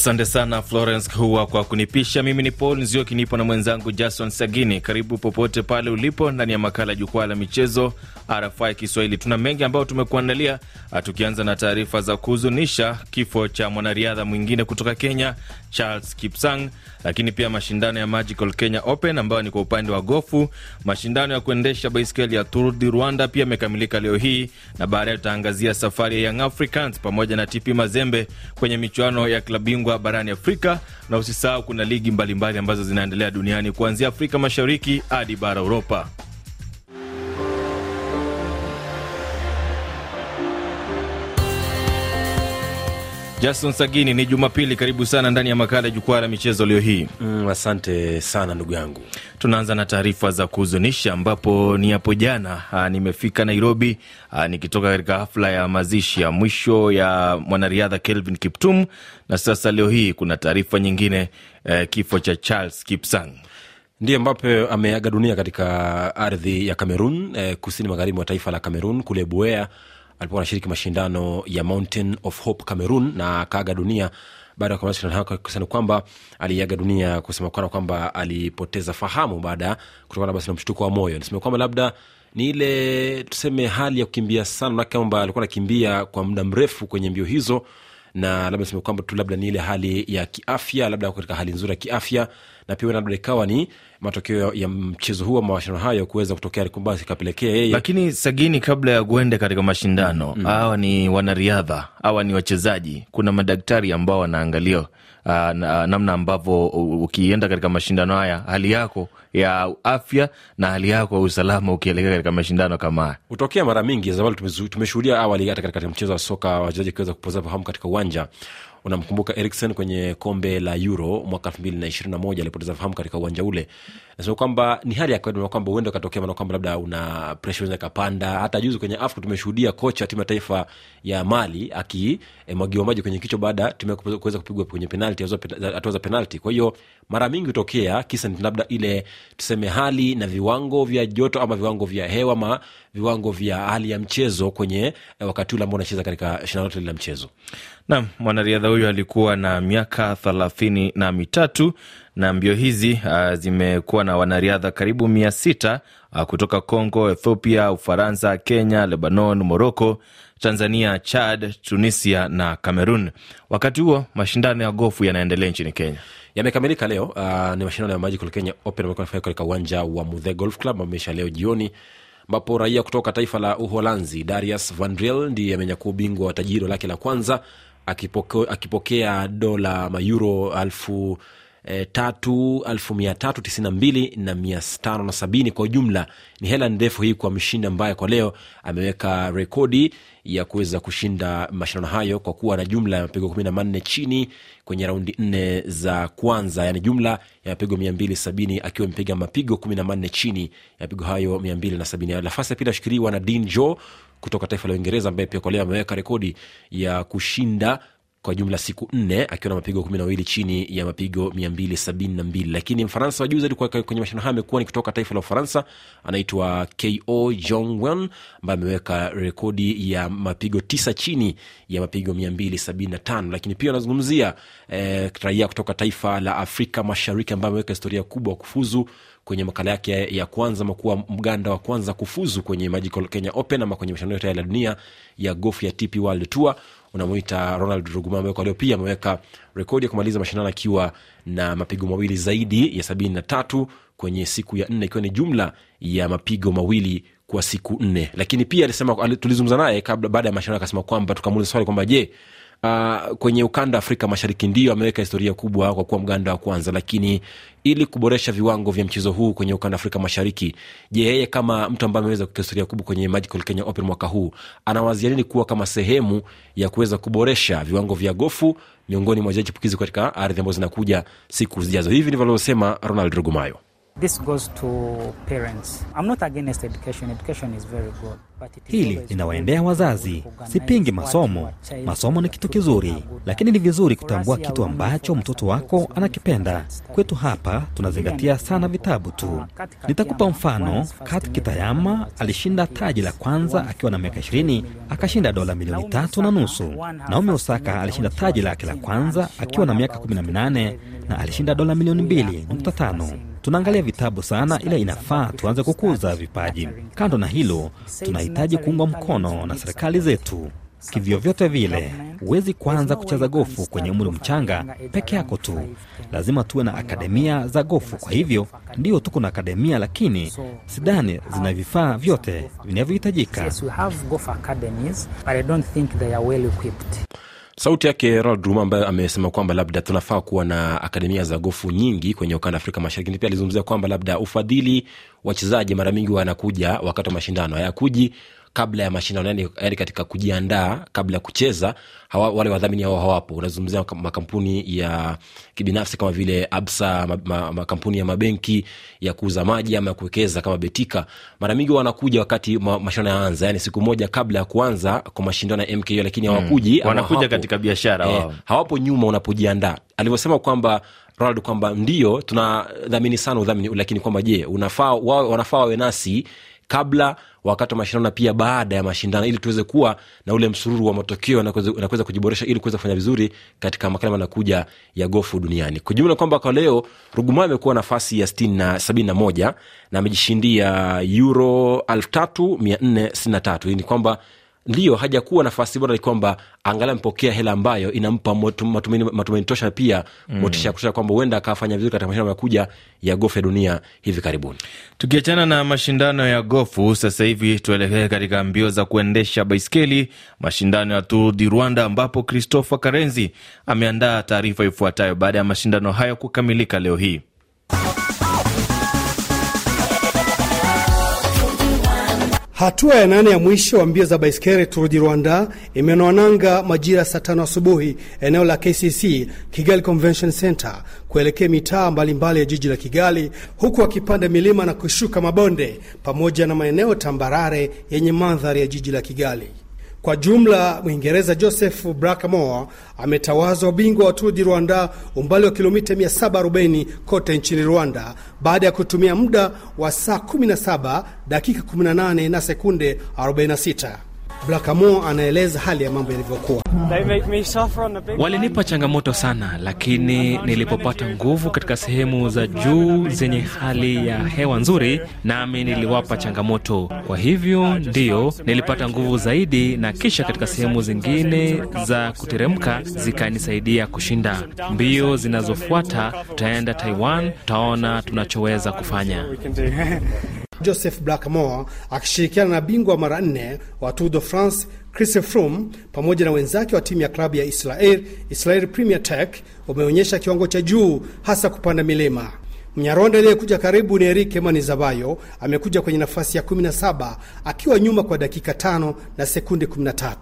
Asante sana Florence Huwa kwa kunipisha. Mimi ni Paul Nzioki, nipo na mwenzangu Jason Sagini. Karibu popote pale ulipo ndani ya makala Jukwaa la Michezo RFI Kiswahili. Tuna mengi ambayo tumekuandalia, tukianza na taarifa za kuhuzunisha, kifo cha mwanariadha mwingine kutoka Kenya Charles Kipsang, lakini pia mashindano ya Magical Kenya Open ambayo ni kwa upande wa gofu. Mashindano ya kuendesha baiskeli ya Tour du Rwanda pia yamekamilika leo hii, na baadaye tutaangazia safari ya Young Africans pamoja na TP Mazembe kwenye michuano ya klabu bingwa barani Afrika, na usisahau kuna ligi mbalimbali mbali ambazo zinaendelea duniani kuanzia Afrika Mashariki hadi bara Uropa. Jason Sagini, ni Jumapili. Karibu sana ndani ya makala ya jukwaa la michezo leo hii. Mm, asante sana ndugu yangu. Tunaanza na taarifa za kuhuzunisha, ambapo ni hapo jana aa, nimefika Nairobi a, nikitoka katika hafla ya mazishi ya mwisho ya mwanariadha Kelvin Kiptum, na sasa leo hii kuna taarifa nyingine e, kifo cha Charles Kipsang ndiye Mbape ameaga dunia katika ardhi ya Cameroon eh, kusini magharibi mwa taifa la Cameroon kule Buea alipokuwa anashiriki mashindano ya Mountain of Hope Cameroon na akaaga dunia baada ya kumaliza shindano hayo, kusema kwamba aliaga dunia, kusema kana kwamba alipoteza fahamu baada kutokana basi na mshtuko wa moyo. nisema kwamba labda ni ile tuseme hali ya kukimbia sana, manake kwamba alikuwa anakimbia kwa muda mrefu kwenye mbio hizo na labda niseme kwamba tu labda ni ile hali ya kiafya, labda katika hali nzuri ya kiafya, na pia labda ikawa ni matokeo ya mchezo huu ama mashindano hayo kuweza kutokea basi ikapelekea yeye. Lakini Sagini, kabla ya kuende katika mashindano mm, hawa ni wanariadha, hawa ni wachezaji, kuna madaktari ambao wanaangalia Uh, namna ambavyo ukienda katika mashindano haya hali yako ya afya na hali yako ya usalama ukielekea katika mashindano kama haya hutokea mara mingi zamani, Tumeshuhudia awali hata katika mchezo wa soka wachezaji wakiweza kupoteza fahamu katika uwanja unamkumbuka Eriksen kwenye kombe la Euro mwaka elfu mbili na ishirini na moja alipoteza fahamu katika uwanja ule. Nasema kwamba ni hali ya kawaida kwamba huenda ukatokea, maana kwamba labda una presha unaweza ikapanda. Hata juzi kwenye AFCON tumeshuhudia kocha timu ya taifa ya Mali akimwagiwa maji kwenye kichwa baada timu kuweza kupigwa kwenye penalti, hatua za penalti. Kwa hiyo mara mingi hutokea kisa ni labda ile tuseme hali na viwango vya joto ama viwango vya hewa ama viwango vya hali ya mchezo kwenye eh, wakati ule ambao unacheza katika shina lote la mchezo. Naam, mwanariadha huyo alikuwa na miaka thelathini na mitatu na mbio hizi uh, zimekuwa na wanariadha karibu mia sita uh, kutoka Congo, Ethiopia, Ufaransa, Kenya, Lebanon, Morocco, Tanzania, Chad, Tunisia na Cameroon. Wakati huo mashindano ya gofu yanaendelea nchini Kenya yamekamilika leo. Uh, ni mashindano ya Magical Kenya Open ambayo yanafanyika katika uwanja wa Muthe Golf Club ameisha leo jioni ambapo raia kutoka taifa la Uholanzi Darius Van Driel ndiye amenyakua ubingwa wa tajiro lake la kwanza akipokea, akipokea dola mayuro alfu E, tatu alfu mia tatu tisini na mbili na mia tano na sabini kwa ujumla. Ni hela ndefu hii kwa mshindi ambaye kwa leo ameweka rekodi ya kuweza kushinda mashindano hayo kwa kuwa na jumla ya mapigo kumi na manne chini kwenye raundi nne za kwanza, yani jumla ya mapigo mia mbili sabini akiwa amepiga mapigo kumi na manne chini ya mapigo hayo mia mbili na sabini. Nafasi ya pili ashikiliwa na Dean Joe kutoka taifa la Uingereza ambaye pia kwa leo ameweka rekodi ya kushinda kwa jumla siku nne akiwa na mapigo kumi na wawili chini ya mapigo mia mbili sabini na mbili. Lakini mfaransa wa juu zaidi kwenye mashindano hayo amekuwa ni kutoka taifa la ufaransa anaitwa ko jongwen ambaye ameweka rekodi ya mapigo tisa chini ya mapigo mia mbili sabini na tano. Lakini pia anazungumzia eh, raia kutoka taifa la afrika mashariki ambaye ameweka historia kubwa kufuzu kwenye makala yake ya kwanza makuwa mganda wa kwanza kufuzu kwenye Magical Kenya Open ama kwenye mashindano yote ya dunia ya gofu ya TP World Tour unamwita Ronald Ruguma kwa pia ameweka rekodi ya kumaliza mashindano akiwa na mapigo mawili zaidi ya sabini na tatu kwenye siku ya nne ikiwa ni jumla ya mapigo mawili kwa siku nne. Lakini pia alisema, tulizungumza naye kabla baada ya mashindano akasema kwamba tukamuuliza swali kwamba je, uh, kwenye ukanda wa Afrika Mashariki ndio ameweka historia kubwa kwa kuwa mganda wa kwanza, lakini ili kuboresha viwango vya mchezo huu kwenye ukanda Afrika Mashariki, je, yeye kama mtu ambaye ameweza kuweka historia kubwa kwenye Magical Kenya Open mwaka huu anawazia nini kuwa kama sehemu ya kuweza kuboresha viwango vya gofu miongoni mwa wachezaji chipukizi katika ardhi ambazo zinakuja siku zijazo? Hivi ndivyo alivyosema Ronald Rugumayo. This goes to parents. I'm not against education. Education is very good. But it is Hili linawaendea wazazi. Sipingi masomo, masomo ni kitu kizuri, lakini ni vizuri kutambua kitu ambacho mtoto wako anakipenda. Kwetu hapa tunazingatia sana vitabu tu. Nitakupa mfano, Kat Kitayama alishinda taji la kwanza akiwa na miaka 20, akashinda dola milioni tatu na nusu. Naomi Osaka alishinda taji lake la kwanza akiwa na miaka 18 na alishinda dola milioni 2.5. Tunaangalia vitabu sana, ila inafaa tuanze kukuza vipaji. Kando na hilo, tunahitaji kuungwa mkono na serikali zetu kivyovyote vile. Huwezi kuanza kucheza gofu kwenye umri mchanga peke yako tu, lazima tuwe na akademia za gofu. Kwa hivyo ndio tuko na akademia, lakini sidhani zina vifaa vyote vinavyohitajika. Sauti yake ronald Ruma ambaye amesema kwamba labda tunafaa kuwa na akademia za gofu nyingi kwenye ukanda afrika mashariki. Pia alizungumzia kwamba labda ufadhili wachezaji mara mingi wanakuja wakati wa mashindano. Hayakuji kabla ya mashindano yani, yani katika kujiandaa kabla ya kucheza hawa, wale wadhamini hao hawapo unazungumzia makampuni ya kibinafsi kama vile absa ma, ma, makampuni ya mabenki ya kuuza maji ama ya kuwekeza kama betika mara mingi wanakuja wakati ma, mashindano yaanza yani siku moja kabla ya kuanza kwa mashindano ya mko lakini hawakuji hmm, wanakuja hawapo. katika biashara Eh, wao. hawapo nyuma unapojiandaa alivyosema kwamba ronald kwamba ndio tunadhamini sana udhamini lakini kwamba je unafaa wao wanafaa wawe nasi kabla wakati wa mashindano na pia baada ya mashindano ili tuweze kuwa na ule msururu wa matokeo na kuweza- kujiboresha ili kuweza kufanya vizuri katika makala manakuja ya gofu duniani. Kwa jumla kwamba kwa leo ruguma amekuwa nafasi ya 60 na 71 na amejishindia euro 3463 hii ni kwamba ndio hajakuwa nafasi bora ni kwamba angalau amepokea hela ambayo inampa matumaini matumaini tosha pia motisha ya kutosha kwamba huenda akafanya vizuri katika mashindano yakuja ya gofu ya dunia hivi karibuni Tukiachana na mashindano ya gofu, sasa hivi tuelekee katika mbio za kuendesha baiskeli, mashindano ya Tour du Rwanda, ambapo Christopher Karenzi ameandaa taarifa ifuatayo baada ya mashindano hayo kukamilika leo hii. Hatua ya nane ya mwisho wa mbio za baiskeli Tour Rwanda imenoa nanga majira saa tano asubuhi eneo la KCC Kigali Convention Center kuelekea mitaa mbalimbali ya jiji la Kigali, huku wakipanda milima na kushuka mabonde pamoja na maeneo tambarare yenye mandhari ya jiji la Kigali. Kwa jumla Mwingereza Joseph Blackmore ametawazwa bingwa wa Tour du Rwanda umbali wa kilomita 740 kote nchini Rwanda baada ya kutumia muda wa saa 17 dakika 18 na sekunde 46. Brakamore anaeleza hali ya mambo yalivyokuwa. Walinipa changamoto sana, lakini nilipopata nguvu katika sehemu za juu zenye hali ya hewa nzuri, nami niliwapa changamoto. Kwa hivyo ndiyo nilipata nguvu zaidi, na kisha katika sehemu zingine za kuteremka zikanisaidia kushinda. Mbio zinazofuata tutaenda Taiwan, tutaona tunachoweza kufanya. Joseph Blackmore akishirikiana na bingwa mara nne wa Tour de France Chris Froome pamoja na wenzake wa timu ya klabu ya Israel Israel Premier Tech wameonyesha kiwango cha juu hasa kupanda milima. Mnyarwanda aliyekuja karibu ni Eric Manizabayo, amekuja kwenye nafasi ya 17 akiwa nyuma kwa dakika tano na sekunde 13.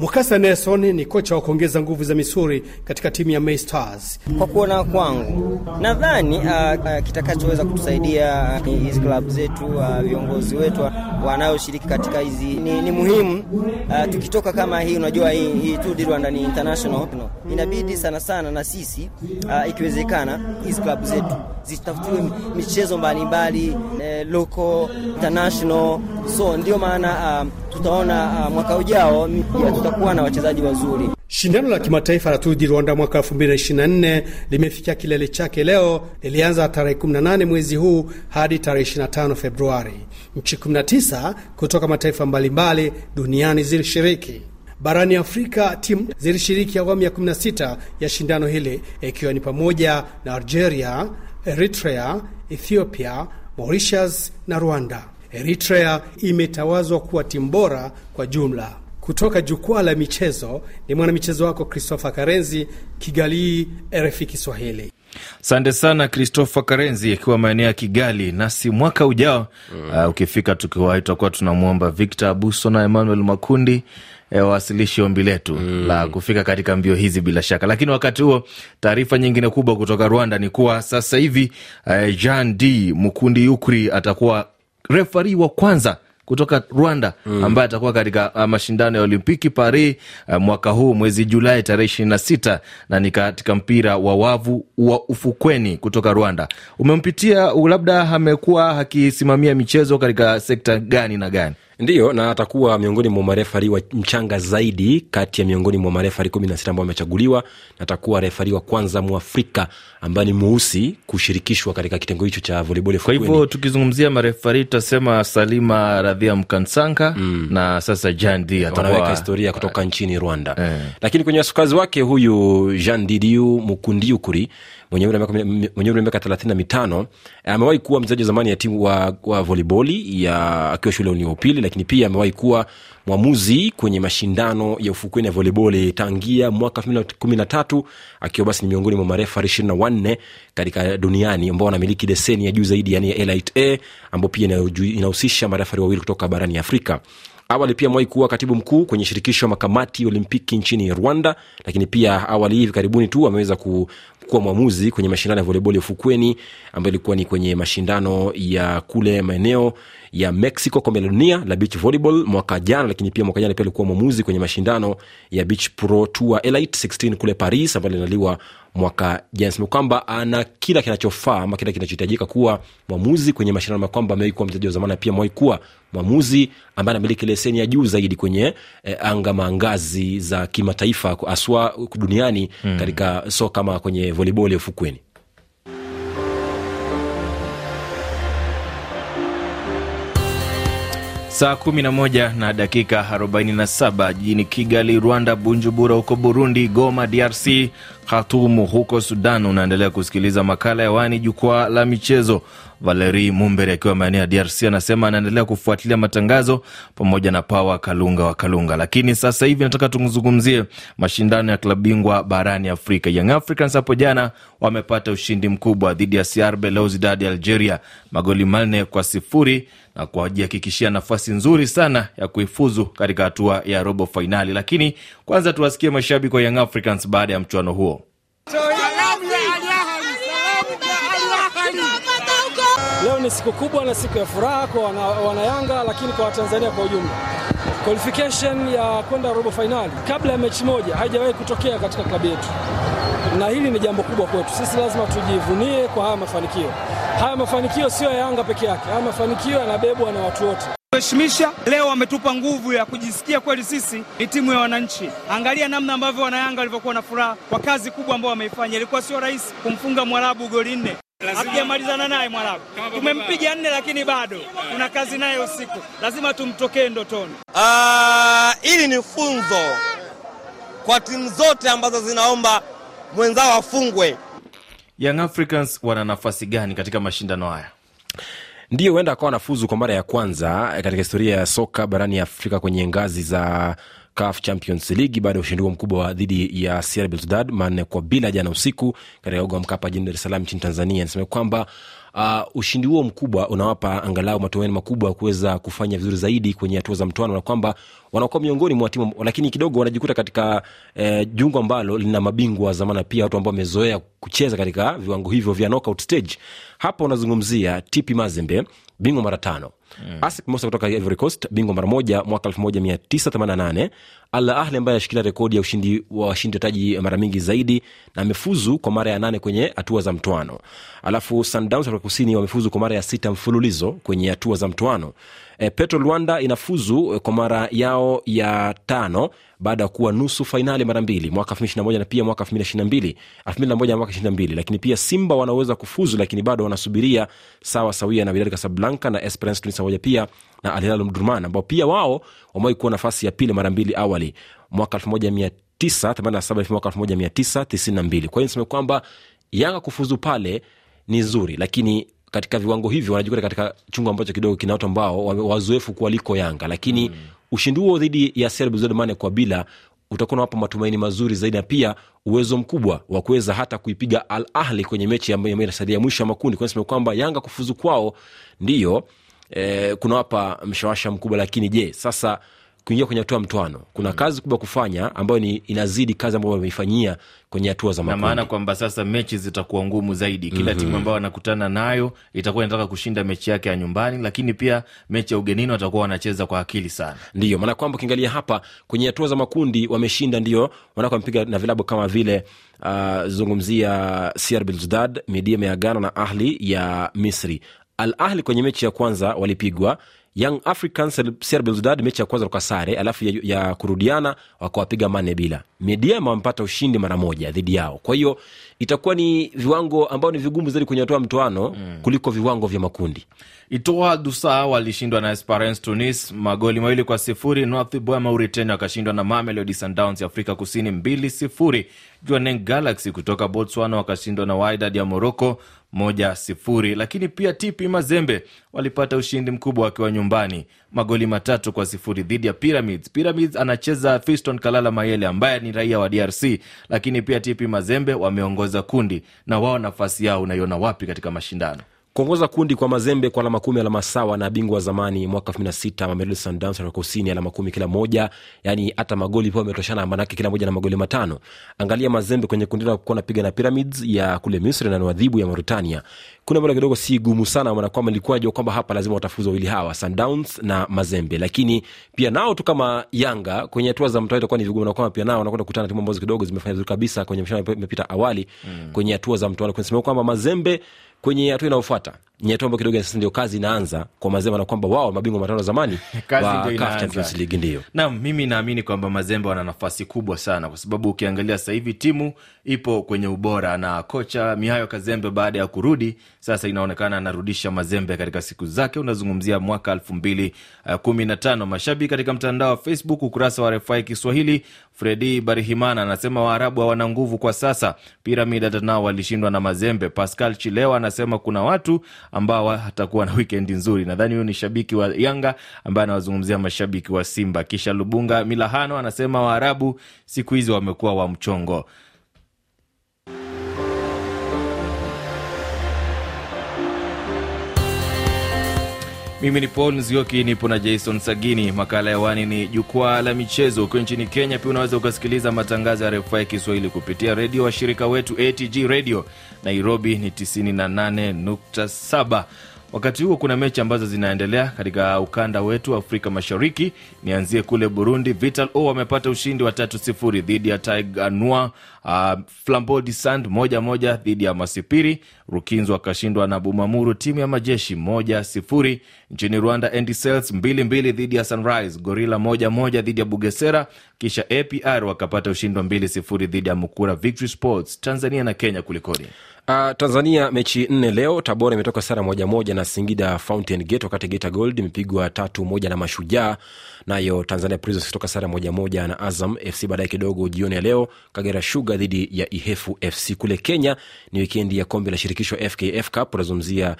Mukasa Nelson ni kocha wa kuongeza nguvu za misuri katika timu ya May Stars. Kwa kuona kwangu, nadhani uh, uh, kitakachoweza kutusaidia uh, hizi klabu zetu uh, viongozi wetu uh, wanaoshiriki katika hizi ni, ni muhimu uh, tukitoka kama hii, unajua hii, hii tu Rwanda ni international no. Inabidi sana sana na sisi uh, ikiwezekana hizi klabu zetu zitafutiwe michezo mbalimbali eh, local international, so ndio maana uh, tutaona uh, mwaka ujao ya tutakuwa na wachezaji wazuri. Shindano la kimataifa la Tour du Rwanda mwaka 2024 limefikia kilele chake leo. Lilianza tarehe 18 mwezi huu hadi tarehe 25 Februari. Nchi 19 kutoka mataifa mbalimbali duniani zilishiriki. Barani Afrika, timu zilishiriki awamu ya 16 ya shindano hili, ikiwa ni pamoja na Algeria, Eritrea, Ethiopia, Mauritius na Rwanda. Eritrea imetawazwa kuwa timu bora kwa jumla. Kutoka jukwaa la michezo ni mwanamichezo wako Christopher Karenzi, Kigali, RFI Kiswahili. Asante sana Christopher Karenzi akiwa maeneo ya Kigali. Nasi mwaka ujao mm. uh, ukifika tukiwa tutakuwa tunamwomba Victor Abuso na Emmanuel Makundi e, wawasilishi ombi letu mm. la kufika katika mbio hizi bila shaka. Lakini wakati huo, taarifa nyingine kubwa kutoka Rwanda ni kuwa sasa hivi uh, Jean D Mukundi Ukri atakuwa refari wa kwanza kutoka Rwanda mm. ambaye atakuwa katika uh, mashindano ya Olimpiki Paris uh, mwaka huu mwezi Julai tarehe ishirini na sita na ni katika mpira wa wavu wa ufukweni kutoka Rwanda. Umempitia, labda amekuwa akisimamia michezo katika sekta gani na gani? Ndiyo, na atakuwa miongoni mwa marefari wa mchanga zaidi kati ya miongoni mwa marefari kumi na sita ambao amechaguliwa, na atakuwa refari wa kwanza mwafrika ambaye ni mweusi kushirikishwa katika kitengo hicho cha volleyball. Kwa hivyo tukizungumzia marefari tutasema Salima Radhia Mkansanga mm. na sasa Jean D anaweka historia kutoka nchini Rwanda eh. Lakini kwenye wasukazi wake huyu Jean Didiu Mukundiukuri mwenye umri wa miaka thelathini na mitano amewahi kuwa mchezaji wa zamani ya timu wa, wa voliboli ya akiwa shule ya upili, lakini pia amewahi kuwa mwamuzi kwenye mashindano ya ufukweni ya voliboli tangia mwaka elfu mbili kumi na tatu akiwa basi ni miongoni mwa marefa ishirini na wanne katika duniani ambao wanamiliki leseni ya juu zaidi yani ya Elite A ambao pia inahusisha marefari wawili kutoka barani Afrika. Awali pia amewahi kuwa katibu mkuu kwenye shirikisho ya makamati Olimpiki nchini Rwanda, lakini pia awali hivi karibuni tu ameweza ku, kuwa mwamuzi kwenye mashindano ya voleboli ya ufukweni ambayo ilikuwa ni kwenye mashindano ya kule maeneo ya Mexico, kombe la dunia la beach volleyball mwaka jana, lakini pia mwaka jana pia alikuwa mwamuzi kwenye mashindano ya Beach Pro Tour Elite 16 kule Paris ambayo linaliwa mwaka jana. Sema kwamba ana kila kinachofaa ama kila kinachohitajika kuwa mwamuzi kwenye mashindano, na kwamba amewahi kuwa mchezaji wa zamani, pia amewahi kuwa mwamuzi ambaye anamiliki leseni ya juu zaidi kwenye eh, anga maangazi za kimataifa haswa duniani mm. katika soka ama kwenye volleyball ya ufukweni. Saa 11 na dakika 47 jijini Kigali, Rwanda, Bunjubura huko Burundi, Goma DRC, Khatumu huko Sudan. Unaendelea kusikiliza makala ya wani jukwaa la michezo. Valeri Mumbere akiwa maeneo ya DRC anasema anaendelea kufuatilia matangazo pamoja na Pawa Kalunga wa Kalunga. Lakini sasa hivi nataka tuzungumzie mashindano ya klabu bingwa barani Afrika. Young Africans hapo jana wamepata ushindi mkubwa dhidi ya CR Belouizdad ya Algeria magoli manne kwa sifuri na kuwajihakikishia nafasi nzuri sana ya kuifuzu katika hatua ya robo fainali. Lakini kwanza tuwasikie mashabiki wa Young Africans baada ya mchuano huo. Leo ni siku kubwa na siku ya furaha kwa wanayanga wana, lakini kwa Watanzania kwa ujumla. Qualification ya kwenda robo fainali kabla ya mechi moja haijawahi kutokea katika klabu yetu, na hili ni jambo kubwa kwetu sisi. Lazima tujivunie kwa haya mafanikio. Haya mafanikio sio ya Yanga peke yake, haya mafanikio yanabebwa na watu wote. Heshimisha leo wametupa nguvu ya kujisikia kweli sisi ni timu ya wananchi. Angalia namna ambavyo wanayanga walivyokuwa na furaha kwa kazi kubwa ambayo wameifanya. Ilikuwa sio rahisi kumfunga Mwarabu goli nne hatujamalizana naye mwanangu, tumempiga nne, lakini bado tuna kazi naye usiku, lazima tumtokee ndotoni. Hili uh, ni funzo kwa timu zote ambazo zinaomba mwenzao afungwe. Young Africans wana nafasi gani katika mashindano haya? Ndio, huenda akawa nafuzu kwa mara ya kwanza katika historia ya soka barani Afrika kwenye ngazi za CAF Champions League baada ya ushindi huo mkubwa dhidi ya CR Belouizdad manne kwa bila jana usiku katika uga wa Mkapa jijini Dar es Salaam nchini Tanzania. Nasema kwamba uh, ushindi huo mkubwa unawapa angalau matumaini makubwa ya kuweza kufanya vizuri zaidi kwenye hatua za mtoano, na kwamba wanakuwa miongoni mwa timu, lakini kidogo wanajikuta katika eh, jungu ambalo lina mabingwa wa zamani, pia watu ambao wamezoea kucheza katika viwango hivyo vya knockout stage. Hapa unazungumzia TP Mazembe, bingwa mara tano Mm. ASEC kutoka Ivory Coast bingwa mara moja mwaka 1988. Al Ahly ambaye anashikilia rekodi ya ushindi wa washindi wa mara mingi zaidi na amefuzu kwa mara ya nane kwenye hatua za mtoano. Alafu Sundowns Afrika Kusini wamefuzu kwa mara ya sita mfululizo kwenye hatua za mtoano. E, Petro Luanda inafuzu kwa mara yao ya tano baada ya kuwa nusu fainali mara mbili mwaka 2021 na pia mwaka 2022 2001 na mwaka 22, lakini pia Simba wanaweza kufuzu, lakini bado wanasubiria sawa sawia na Wydad Casablanca na Esperance pia na Al Hilal ambao pia wao wamewahi kuwa nafasi ya pili mara mbili awali mwaka 1987 mwaka 1992. Kwa hiyo niseme kwamba Yanga kufuzu pale ni nzuri, lakini katika viwango hivyo wanajikuta katika chungu ambacho kidogo kina watu ambao wazoefu kuwaliko Yanga, lakini mm. ushindi huo dhidi ya Belouizdad kwa bila utakuwa nawapa matumaini mazuri zaidi na pia uwezo mkubwa wa kuweza hata kuipiga Al Ahli kwenye mechi ambayo inasalia mwisho ya makundi. Kwa kwamba Yanga kufuzu kwao ndiyo eh, kunawapa mshawasha mkubwa, lakini je, sasa kuingia kwenye hatua ya mtwano kuna kazi kubwa kufanya ambayo ni inazidi kazi ambayo wameifanyia kwenye hatua za na maana kwamba sasa mechi zitakuwa ngumu zaidi. Kila Mhm. timu ambayo wanakutana nayo itakuwa inataka kushinda mechi yake ya nyumbani lakini pia mechi ya ugenini watakuwa wanacheza kwa akili sana. Ndiyo maana kwamba ukiangalia hapa kwenye hatua za makundi wameshinda ndio wanako wamepiga na vilabu kama vile uh, zungumzia CR Belouizdad Midia ya Ghana na Ahli ya Misri. Al Ahli kwenye mechi ya kwanza walipigwa Young Africans CR Belouizdad mechi ya kwanza toka sare alafu ya, ya kurudiana wakawapiga mane bila Mediama wamepata ushindi mara moja dhidi yao. Kwa hiyo itakuwa ni viwango ambao ni vigumu zaidi kwenye hatua ya mtoano mm. kuliko viwango vya makundi. Itoa dusa walishindwa na esperance tunis magoli mawili kwa sifuri. North Boya mauritania wakashindwa na mamelodi sundowns ya afrika kusini mbili sifuri. Juanen galaxy kutoka botswana wakashindwa na wydad ya morocco moja sifuri. Lakini pia tp mazembe walipata ushindi mkubwa wakiwa nyumbani. Magoli matatu kwa sifuri dhidi ya pyramids. Pyramids anacheza fiston kalala mayele ambaye ni raia wa drc lakini pia tp mazembe wameongoza kundi. Na wao nafasi yao unaiona wapi katika mashindano kuongoza kundi kwa mazembe kwa alama kumi alama sawa na bingwa wa zamani mwaka 16 Mamelodi Sundowns Afrika kusini alama kumi kila moja. Yani hata magoli pia wametoshana, manake kila moja na magoli matano. Angalia mazembe kwenye kundi lao kuwa napiga na pyramids ya kule misri na niwadhibu ya mauritania. Kuna ambalo kidogo si gumu sana maana kwamba nilikuwa najua kwamba hapa lazima watafuza wawili hawa Sundowns na mazembe. Lakini pia nao tu kama yanga kwenye hatua za mtoano itakuwa ni vigumu na kwamba pia nao wanakwenda kukutana na timu ambazo kidogo zimefanya vizuri kabisa kwenye mashindano imepita awali. Mm. kwenye hatua za mtoano kunasema kwamba mazembe kwenye hatua inayofuata ni kidogo sasa ndio kazi inaanza kwa mazembe na kwamba wao mabingwa matano zamani Kazi wa ndio CAF. Champions League ndio Naam, mimi naamini kwamba Mazembe wana nafasi kubwa sana, kwa sababu ukiangalia sasa hivi timu ipo kwenye ubora, na kocha Mihayo Kazembe baada ya kurudi sasa inaonekana anarudisha Mazembe katika siku zake. Unazungumzia mwaka elfu mbili uh, kumi na tano. Mashabiki katika mtandao wa Facebook, ukurasa wa RFI Kiswahili, Fredi Barihimana anasema Waarabu hawana nguvu kwa sasa. Piramid hata nao walishindwa na Mazembe. Pascal Chilewa anasema kuna watu ambao hatakuwa na wikendi nzuri. Nadhani huyu ni shabiki wa Yanga ambaye anawazungumzia mashabiki wa Simba. Kisha Lubunga Milahano anasema Waarabu siku hizi wamekuwa wa mchongo. Mimi ni Paul Nzioki, nipo na Jason Sagini. Makala ya wani ni jukwaa la michezo. Ukiwa nchini Kenya pia unaweza ukasikiliza matangazo ya RFI Kiswahili kupitia redio washirika wetu ATG Radio Nairobi ni 98.7. Wakati huo kuna mechi ambazo zinaendelea katika ukanda wetu Afrika Mashariki. Nianzie kule Burundi, Vital O wamepata ushindi wa tatu sifuri dhidi ya Tiger Noir. Uh, Flambeau du Sand moja moja dhidi ya Masipiri. Rukinzo akashindwa na Bumamuru, timu ya majeshi moja sifuri. Nchini Rwanda, Etincelles mbili mbili dhidi ya Sunrise. Gorilla moja moja dhidi ya Bugesera, kisha APR wakapata ushindi wa mbili sifuri dhidi ya Mukura Victory Sports. Tanzania na Kenya kulikoni? Uh, Tanzania mechi nne leo. Tabora imetoka sara moja moja na Singida Fountain Gate, wakati Geita Gold imepigwa tatu moja na Mashujaa. Nayo Tanzania Prisons kutoka sara moja moja na Azam FC. Baadaye kidogo jioni ya leo Kagera Sugar dhidi ya Ihefu FC. Kule Kenya ni wikendi ya kombe la shirikisho FKF Cup, unazungumzia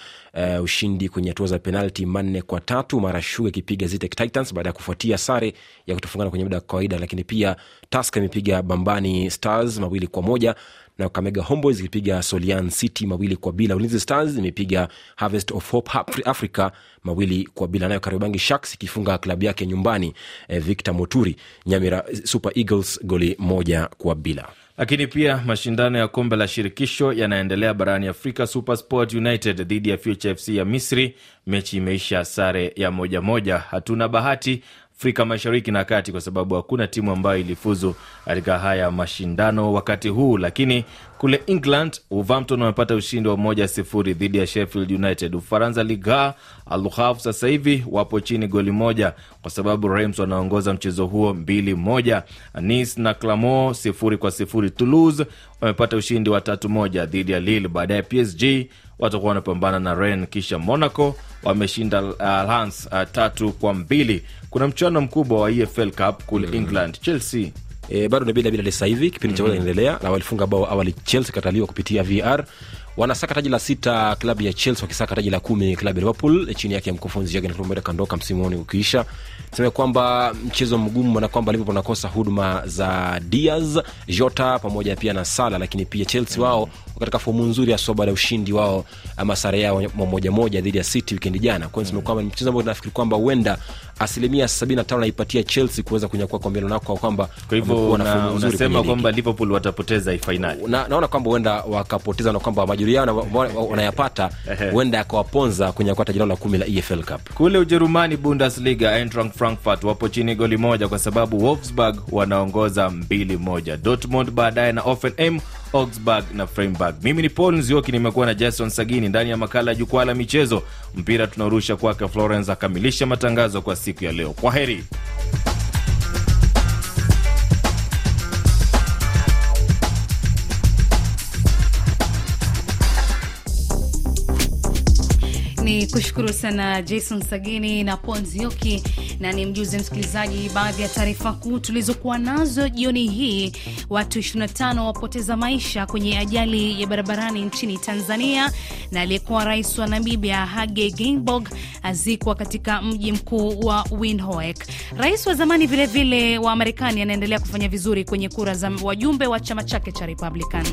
uh, ushindi kwenye hatua za penalti manne kwa tatu, mara Sugar ikipiga Zitek Titans baada ya kufuatia sare ya kutofungana kwenye muda wa kawaida, lakini pia Tusker imepiga Bambani Stars mawili kwa moja na Kakamega Homeboys ikipiga Solian City mawili kwa bila. Ulinzi Stars imepiga Harvest of Hope Africa mawili kwa bila, nayo Kariobangi Sharks ikifunga klabu yake nyumbani eh, Victor Moturi Nyamira Super Eagles goli moja kwa bila. Lakini pia mashindano ya kombe la shirikisho yanaendelea barani Afrika. Supersport United dhidi ya Future FC ya Misri, mechi imeisha sare ya moja moja. Hatuna bahati Afrika Mashariki na Kati kwa sababu hakuna timu ambayo ilifuzu katika haya mashindano wakati huu. Lakini kule England, Wolverhampton wamepata ushindi wa moja sifuri dhidi ya Sheffield United. Ufaransa, Liga Al Havre sasa hivi wapo chini goli moja kwa sababu Reims wanaongoza mchezo huo mbili moja. Nice na Clermont sifuri kwa sifuri. Toulouse wamepata ushindi wa tatu moja dhidi ya Lille. Baadaye PSG watakuwa wanapambana na Ren, kisha Monaco wameshinda uh, Lens uh, tatu kwa mbili. Kuna mchuano mkubwa wa EFL Cup kule England. Chelsea E, bado ni bila bila sasa hivi kipindi cha kwanza inaendelea na walifunga bao awali Chelsea kataliwa kupitia VR wanasaka taji la sita klabu ya Chelsea wakisaka taji la kumi klabu ya Liverpool chini yake ya mkufunzi Jurgen Klopp ambaye kaondoka msimu huu ukiisha. Sema kwamba mchezo mgumu na kwamba Liverpool wanakosa huduma za Diaz, Jota pamoja pia na Salah, lakini pia Chelsea wao katika fomu nzuri haswa baada ya ushindi wao ama sare yao moja moja dhidi ya city wikendi jana kwa hiyo kwamba mchezo ambao nafikiri kwamba huenda asilimia 75 naipatia chelsea kuweza kunyakua kombe la nako kwamba kwa hivyo una, unasema kwamba liverpool watapoteza fainali na, naona kwamba huenda wakapoteza na kwamba majuri yao wanayapata huenda yakawaponza kunyakua taji lao la kumi la efl cup. Kule ujerumani bundesliga eintracht frankfurt wapo chini goli moja kwa sababu wolfsburg wanaongoza mbili moja. Dortmund baadaye na offenheim augsburg na freiburg. Mimi ni paul nzioki nimekuwa na jason sagini ndani ya makala ya jukwaa la michezo. Mpira tunarusha kwake florence akamilisha matangazo kwa siku ya leo. Kwa heri ni kushukuru sana jason sagini na ponzioki na ni mjuzi msikilizaji baadhi ya taarifa kuu tulizokuwa nazo jioni hii. Watu 25 wapoteza maisha kwenye ajali ya barabarani nchini tanzania na aliyekuwa rais wa namibia hage geingob azikwa katika mji mkuu wa windhoek. Rais wa zamani vilevile vile wa marekani anaendelea kufanya vizuri kwenye kura za wajumbe wa chama chake cha republican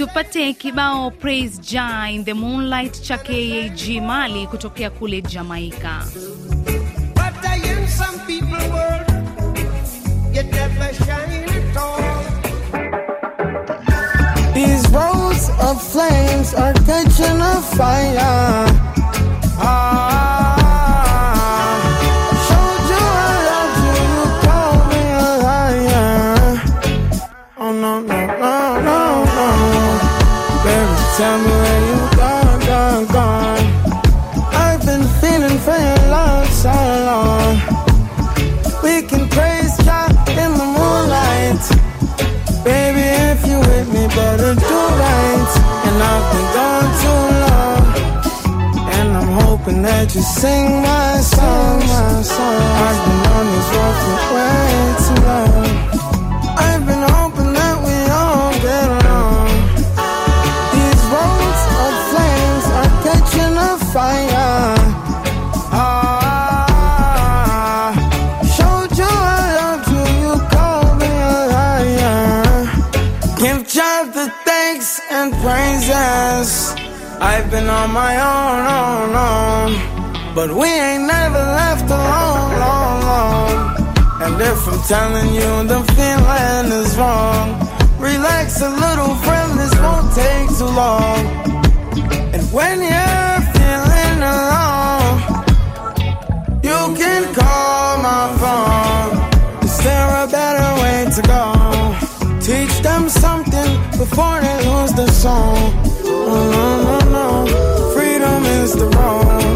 tupate kibao praise ja in the moonlight cha kag mali kutokea kule jamaika But I am some people world, you never shine at all. These roads of flames are catching a fire. Hoping that you sing my song, my song. I've been on this road for way too long. I've been on my own, own, own. But we ain't never left alone, long, long. And if I'm telling you the feeling is wrong, relax a little, friend, this won't take too long. And when you're feeling alone, you can call my phone. Is there a better way to go? Teach them something before they lose the song. Oh, no, it's the wrong